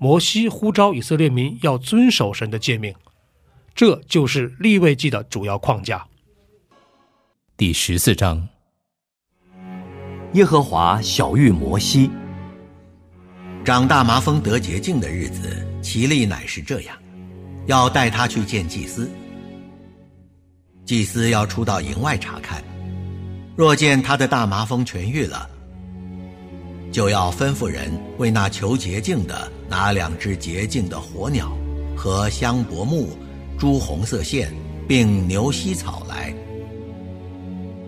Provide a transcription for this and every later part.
摩西呼召以色列民要遵守神的诫命，这就是立位记的主要框架。第十四章，耶和华小谕摩西：长大麻风得洁净的日子，其例乃是这样：要带他去见祭司，祭司要出到营外查看，若见他的大麻风痊愈了。就要吩咐人为那求洁净的拿两只洁净的火鸟，和香柏木、朱红色线，并牛膝草来。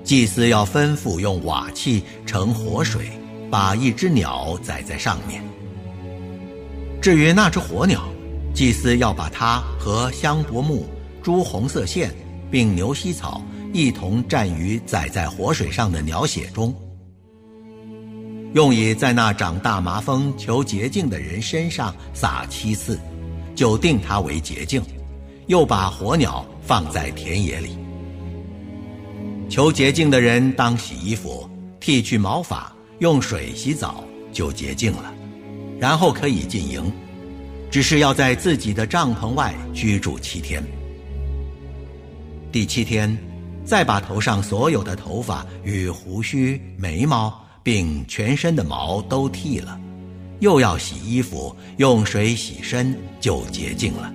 祭司要吩咐用瓦器盛活水，把一只鸟载在上面。至于那只火鸟，祭司要把它和香柏木、朱红色线，并牛膝草一同蘸于载在活水上的鸟血中。用以在那长大麻风求洁净的人身上撒七次，就定他为洁净；又把火鸟放在田野里。求洁净的人当洗衣服，剃去毛发，用水洗澡，就洁净了，然后可以进营。只是要在自己的帐篷外居住七天。第七天，再把头上所有的头发与胡须、眉毛。并全身的毛都剃了，又要洗衣服，用水洗身，就洁净了。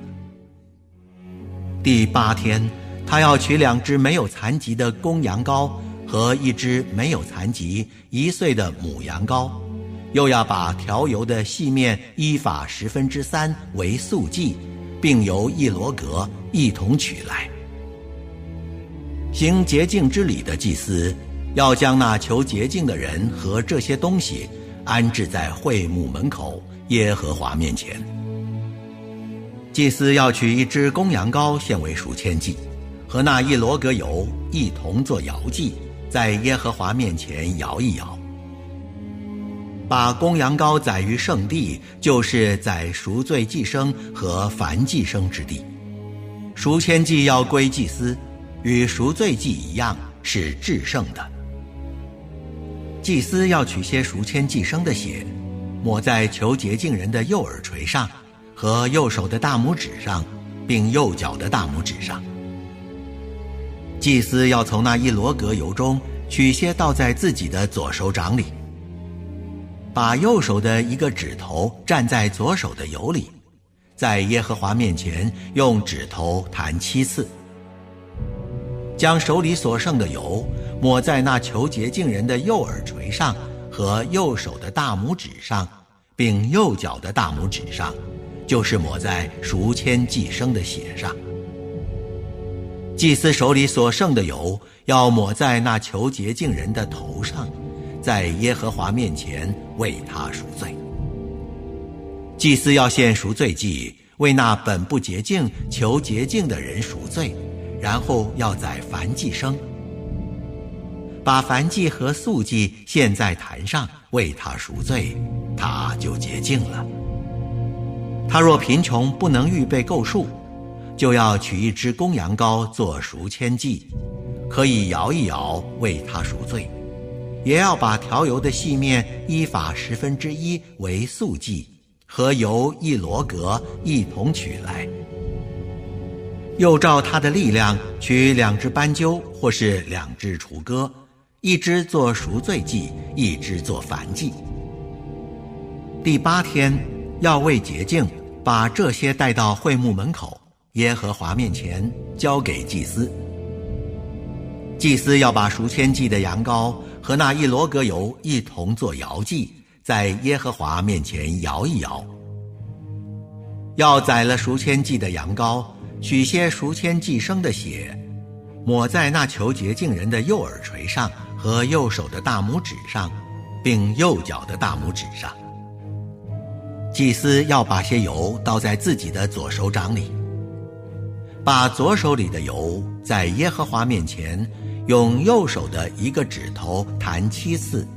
第八天，他要取两只没有残疾的公羊羔和一只没有残疾一岁的母羊羔，又要把调油的细面依法十分之三为素祭，并由一罗格一同取来。行洁净之礼的祭司。要将那求洁净的人和这些东西安置在会幕门口耶和华面前。祭司要取一只公羊羔献为赎愆祭，和那一罗格油一同做摇祭，在耶和华面前摇一摇。把公羊羔宰于圣地，就是在赎罪祭生和燔祭生之地。赎愆祭要归祭司，与赎罪祭一样是至圣的。祭司要取些赎签寄生的血，抹在求洁净人的右耳垂上，和右手的大拇指上，并右脚的大拇指上。祭司要从那一罗格油中取些倒在自己的左手掌里，把右手的一个指头蘸在左手的油里，在耶和华面前用指头弹七次，将手里所剩的油。抹在那求洁净人的右耳垂上和右手的大拇指上，并右脚的大拇指上，就是抹在赎签寄生的血上。祭司手里所剩的油要抹在那求洁净人的头上，在耶和华面前为他赎罪。祭司要献赎罪祭，为那本不洁净求洁净的人赎罪，然后要在凡祭生。把凡祭和素祭献在坛上，为他赎罪，他就洁净了。他若贫穷不能预备够数，就要取一只公羊羔做赎愆祭，可以摇一摇为他赎罪；也要把调油的细面依法十分之一为素祭，和油一罗格一同取来。又照他的力量取两只斑鸠或是两只雏鸽。一只做赎罪祭，一只做燔祭。第八天要为洁净，把这些带到会幕门口耶和华面前，交给祭司。祭司要把赎愆祭的羊羔和那一罗格油一同做摇祭，在耶和华面前摇一摇。要宰了赎愆祭的羊羔，取些赎愆祭生的血，抹在那求洁净人的右耳垂上和右手的大拇指上，并右脚的大拇指上。祭司要把些油倒在自己的左手掌里，把左手里的油在耶和华面前。用右手的一个指头弹七次，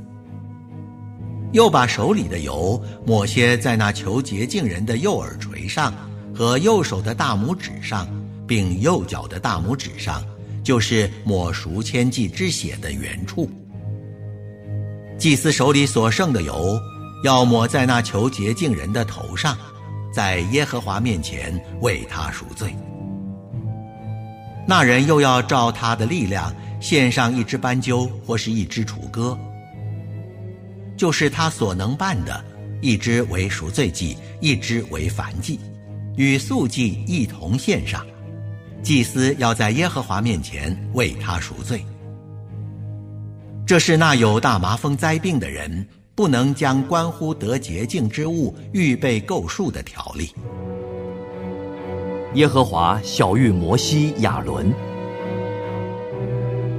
又把手里的油抹些在那求洁净人的右耳垂上和右手的大拇指上，并右脚的大拇指上，就是抹赎千祭之血的原处。祭司手里所剩的油，要抹在那求洁净人的头上，在耶和华面前为他赎罪。那人又要照他的力量。献上一只斑鸠或是一只雏鸽，就是他所能办的，一只为赎罪祭，一只为燔祭，与素祭一同献上。祭司要在耶和华面前为他赎罪。这是那有大麻风灾病的人不能将关乎得洁净之物预备够数的条例。耶和华小谕摩西、亚伦。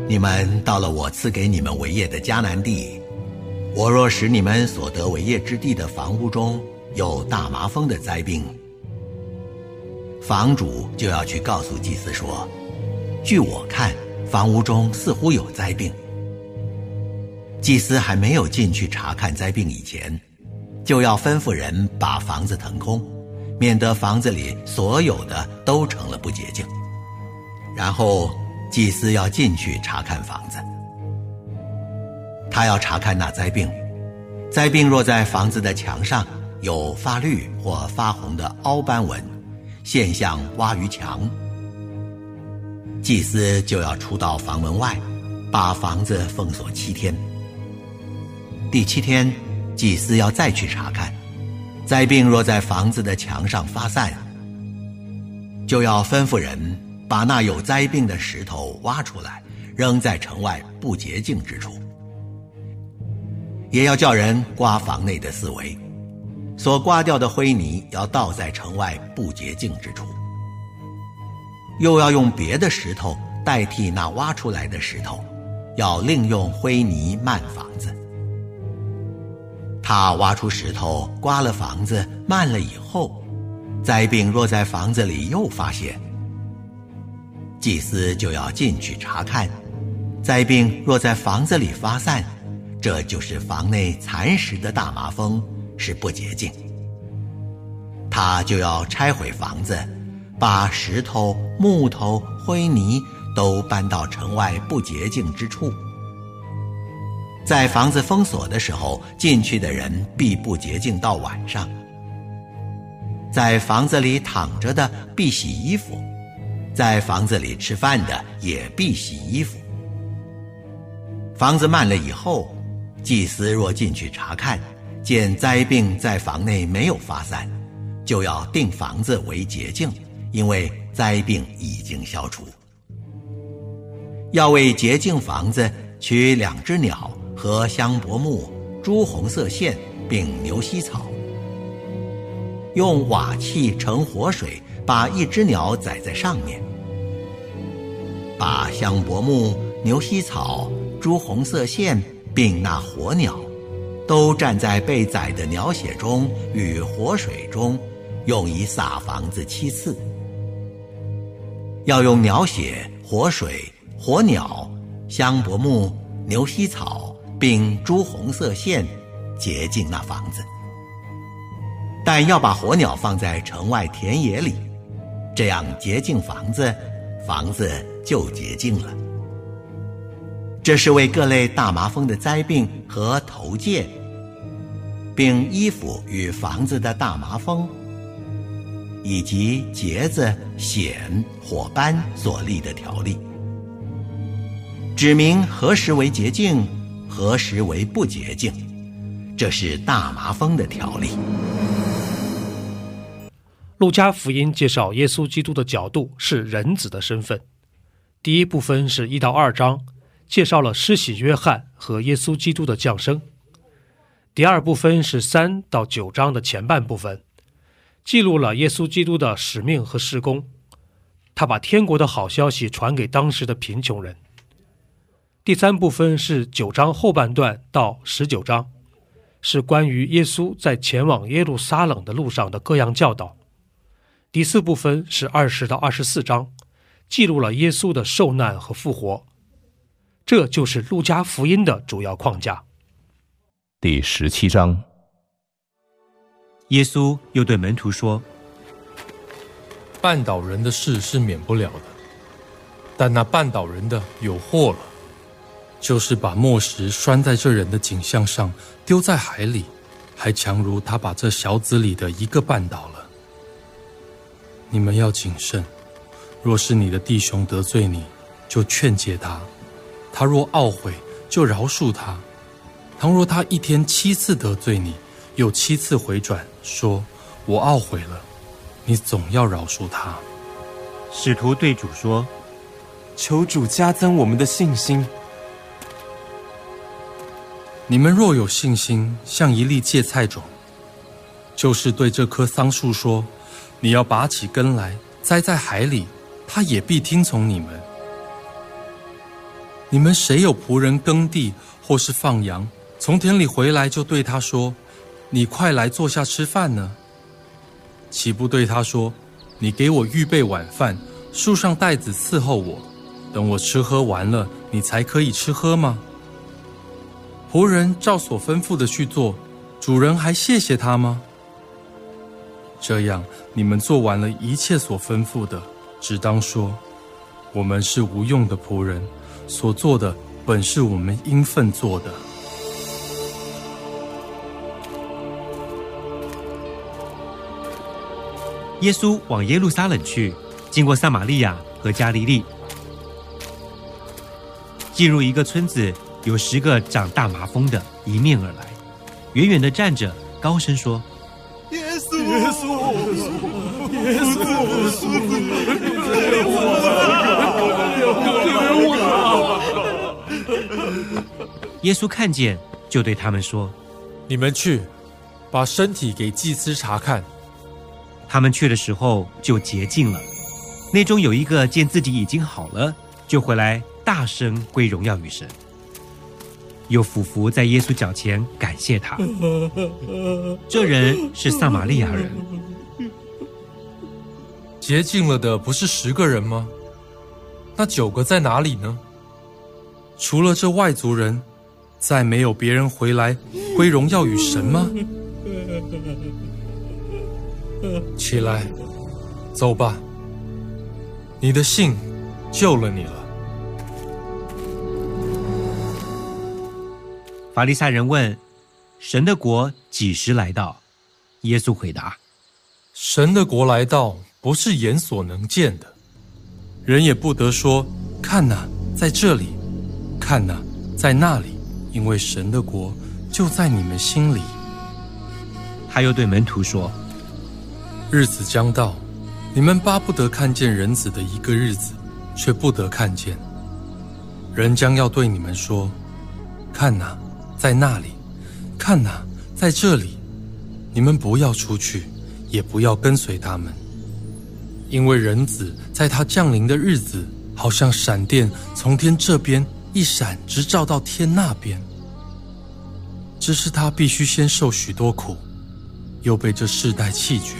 你们到了我赐给你们为业的迦南地，我若使你们所得为业之地的房屋中有大麻风的灾病，房主就要去告诉祭司说：“据我看，房屋中似乎有灾病。”祭司还没有进去查看灾病以前，就要吩咐人把房子腾空，免得房子里所有的都成了不洁净。然后。祭司要进去查看房子，他要查看那灾病。灾病若在房子的墙上有发绿或发红的凹斑纹，现象挖于墙，祭司就要出到房门外，把房子封锁七天。第七天，祭司要再去查看。灾病若在房子的墙上发散，就要吩咐人。把那有灾病的石头挖出来，扔在城外不洁净之处。也要叫人刮房内的四围，所刮掉的灰泥要倒在城外不洁净之处。又要用别的石头代替那挖出来的石头，要另用灰泥漫房子。他挖出石头刮了房子漫了以后，灾病若在房子里又发现。祭司就要进去查看，灾病若在房子里发散，这就是房内蚕食的大麻风，是不洁净。他就要拆毁房子，把石头、木头、灰泥都搬到城外不洁净之处。在房子封锁的时候，进去的人必不洁净到晚上。在房子里躺着的必洗衣服。在房子里吃饭的也必洗衣服。房子漫了以后，祭司若进去查看，见灾病在房内没有发散，就要定房子为洁净，因为灾病已经消除。要为洁净房子取两只鸟和香柏木、朱红色线，并牛膝草，用瓦器盛活水。把一只鸟载在上面，把香柏木、牛膝草、朱红色线，并那火鸟，都站在被宰的鸟血中与活水中，用以撒房子七次。要用鸟血、活水、火鸟、香柏木、牛膝草，并朱红色线，洁净那房子。但要把火鸟放在城外田野里。这样洁净房子，房子就洁净了。这是为各类大麻风的灾病和头戒，并衣服与房子的大麻风，以及结子、癣、火斑所立的条例，指明何时为洁净，何时为不洁净。这是大麻风的条例。路加福音介绍耶稣基督的角度是人子的身份。第一部分是一到二章，介绍了施洗约翰和耶稣基督的降生。第二部分是三到九章的前半部分，记录了耶稣基督的使命和施工。他把天国的好消息传给当时的贫穷人。第三部分是九章后半段到十九章，是关于耶稣在前往耶路撒冷的路上的各样教导。第四部分是二十到二十四章，记录了耶稣的受难和复活。这就是路加福音的主要框架。第十七章，耶稣又对门徒说。绊倒人的事是免不了的，但那绊倒人的有祸了，就是把磨石拴在这人的颈项上，丢在海里，还强如他把这小子里的一个绊倒了。你们要谨慎，若是你的弟兄得罪你，就劝诫他；他若懊悔，就饶恕他。倘若他一天七次得罪你，又七次回转，说：“我懊悔了。”你总要饶恕他。使徒对主说：“求主加增我们的信心。你们若有信心，像一粒芥菜种，就是对这棵桑树说：‘你要拔起根来，栽在海里’，他也必听从你们。你们谁有仆人耕地或是放羊，从田里回来就对他说：‘你快来坐下吃饭呢？’”岂不对他说：“你给我预备晚饭，束上带子伺候我，等我吃喝完了，你才可以吃喝吗？”仆人照所吩咐的去做，主人还谢谢他吗？这样，你们做完了一切所吩咐的，只当说：“我们是无用的仆人，所做的本是我们应分做的。”耶稣往耶路撒冷去，经过撒玛利亚和加利利，进入一个村子，有十个长大麻风的迎面而来，远远的站着，高声说：“耶稣，耶稣，耶稣，耶稣看见，就对他们说：“你们去，把身体给祭司查看。”他们去的时候就洁净了，内中有一个见自己已经好了，就回来大声归荣耀与神，又俯伏在耶稣脚前感谢他。这人是撒玛利亚人。洁净了的不是十个人吗？那九个在哪里呢？除了这外族人，再没有别人回来归荣耀与神吗？起来，走吧。你的信救了你了。法利赛人问：“神的国几时来到？”耶稣回答：“神的国来到，不是眼所能见的，人也不得说：看哪，在这里；看哪，在那里。因为神的国就在你们心里。”他又对门徒说。日子将到，你们巴不得看见人子的一个日子，却不得看见。人将要对你们说：“看哪，在那里；看哪，在这里。”你们不要出去，也不要跟随他们，因为人子在他降临的日子，好像闪电从天这边一闪，直照到天那边。只是他必须先受许多苦，又被这世代弃绝。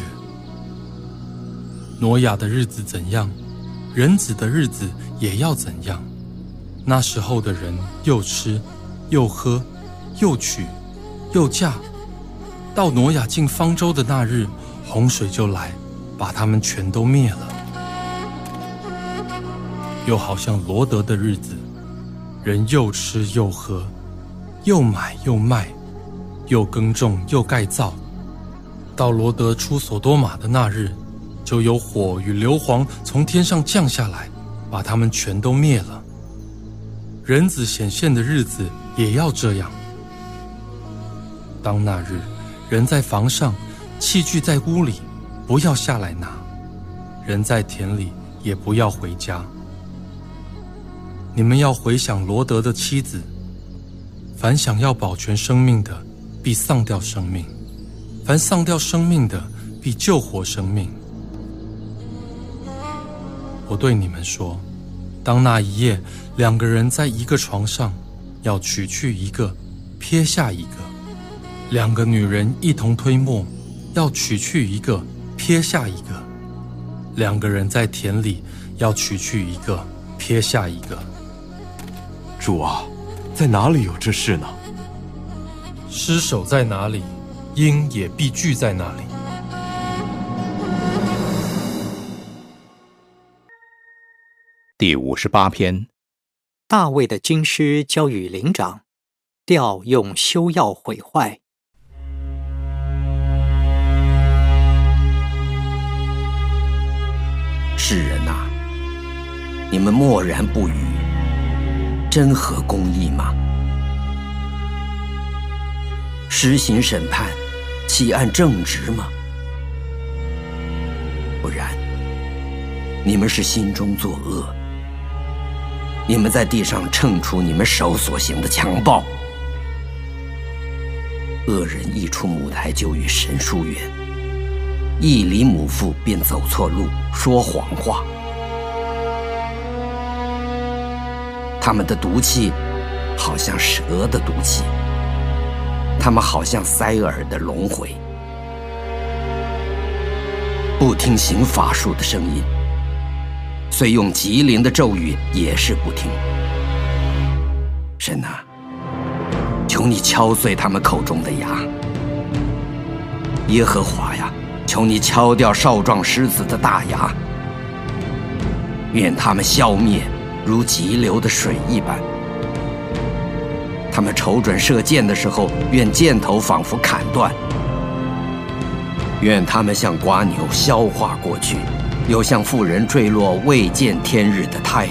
挪亚的日子怎样，人子的日子也要怎样。那时候的人又吃，又喝，又娶，又嫁。到挪亚进方舟的那日，洪水就来，把他们全都灭了。又好像罗德的日子，人又吃又喝，又买又卖，又耕种又盖造。到罗德出所多玛的那日。就有火与硫磺从天上降下来，把他们全都灭了。人子显现的日子也要这样。当那日，人在房上，器具在屋里，不要下来拿；人在田里，也不要回家。你们要回想罗德的妻子。凡想要保全生命的，必丧掉生命；凡丧掉生命的，必救活生命。我对你们说，当那一夜两个人在一个床上，要取去一个，撇下一个；两个女人一同推磨，要取去一个，撇下一个；两个人在田里，要取去一个，撇下一个。主啊！在哪里有这事呢？尸首在哪里，鹰也必聚在那里。第五十八篇，大卫的军师交与灵长，调用修药毁坏。世人呐，你们默然不语。真合公义吗？实行审判，岂按正直吗？不然，你们是心中作恶。你们在地上称出你们手所行的强暴。恶人一出母胎就与神疏远，一离母腹便走错路，说谎话。他们的毒气，好像蛇的毒气；他们好像塞耳的龙回，不听行法术的声音，虽用吉灵的咒语也是不听。神啊，求你敲碎他们口中的牙；耶和华呀，求你敲掉少壮狮子的大牙，愿他们消灭。如急流的水一般，他们瞅准射箭的时候，愿箭头仿佛砍断；愿他们像瓜牛消化过去，又像妇人坠落未见天日的胎。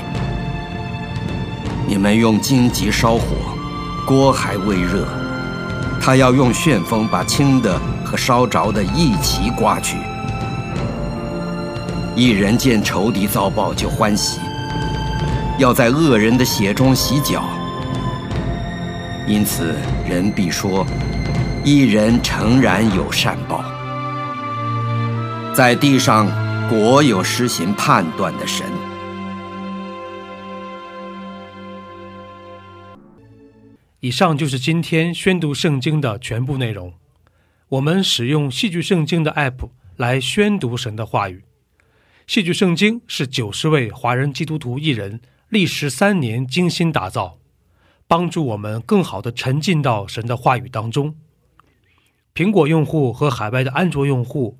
你们用荆棘烧火，锅还未热，他要用旋风把轻的和烧着的一齐刮去。一人见仇敌遭报就欢喜。要在恶人的血中洗脚，因此人必说：一人诚然有善报。在地上国有施行判断的神。以上就是今天宣读圣经的全部内容。我们使用戏剧圣经的 App 来宣读神的话语。戏剧圣经是九十位华人基督徒艺人。历时三年精心打造，帮助我们更好的沉浸到神的话语当中。苹果用户和海外的安卓用户